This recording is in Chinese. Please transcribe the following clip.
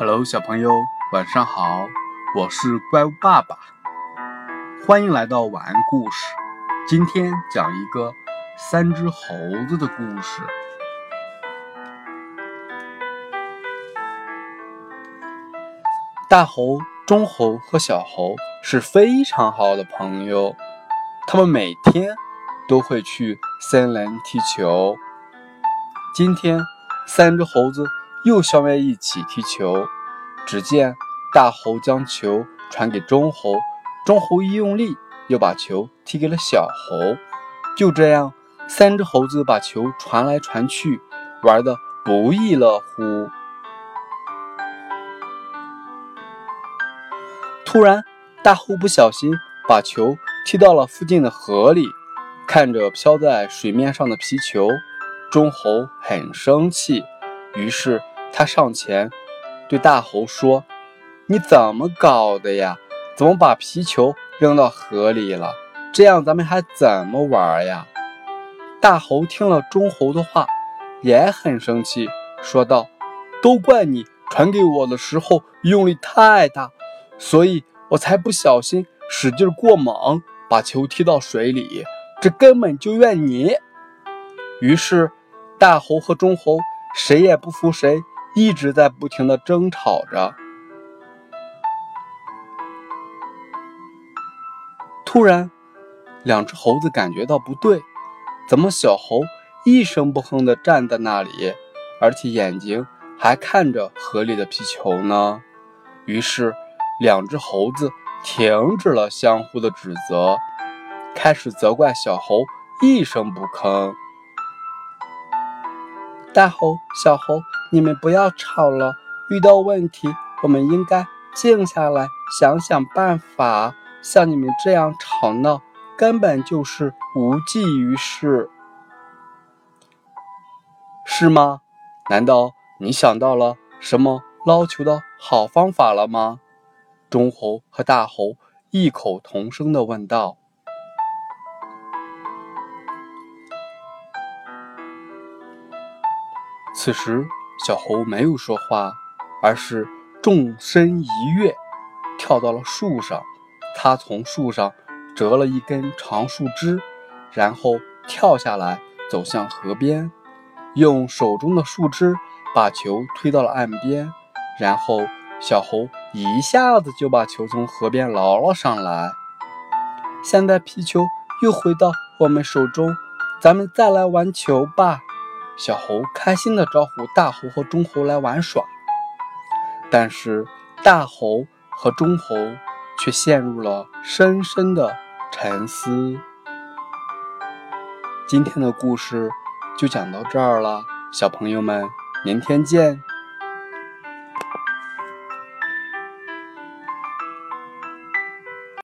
Hello，小朋友，晚上好，我是怪物爸爸，欢迎来到晚安故事。今天讲一个三只猴子的故事。大猴、中猴和小猴是非常好的朋友，他们每天都会去森林踢球。今天，三只猴子。又相约一起踢球，只见大猴将球传给中猴，中猴一用力，又把球踢给了小猴。就这样，三只猴子把球传来传去，玩的不亦乐乎。突然，大猴不小心把球踢到了附近的河里，看着飘在水面上的皮球，中猴很生气，于是。他上前对大猴说：“你怎么搞的呀？怎么把皮球扔到河里了？这样咱们还怎么玩呀？”大猴听了中猴的话，也很生气，说道：“都怪你传给我的时候用力太大，所以我才不小心使劲过猛，把球踢到水里。这根本就怨你。”于是，大猴和中猴谁也不服谁。一直在不停的争吵着。突然，两只猴子感觉到不对，怎么小猴一声不吭的站在那里，而且眼睛还看着河里的皮球呢？于是，两只猴子停止了相互的指责，开始责怪小猴一声不吭。大猴、小猴。你们不要吵了，遇到问题我们应该静下来想想办法。像你们这样吵闹，根本就是无济于事，是吗？难道你想到了什么捞球的好方法了吗？中猴和大猴异口同声地问道。此时。小猴没有说话，而是纵身一跃，跳到了树上。他从树上折了一根长树枝，然后跳下来，走向河边，用手中的树枝把球推到了岸边。然后，小猴一下子就把球从河边捞了上来。现在皮球又回到我们手中，咱们再来玩球吧。小猴开心地招呼大猴和中猴来玩耍，但是大猴和中猴却陷入了深深的沉思。今天的故事就讲到这儿了，小朋友们，明天见。